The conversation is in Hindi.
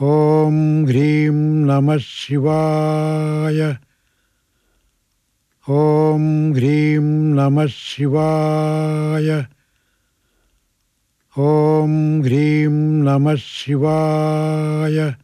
ॐ ह्रीं नमः शिवाय। ॐ ह्रीं नमः शिवाय। ॐ ह्रीं नमः शिवाय।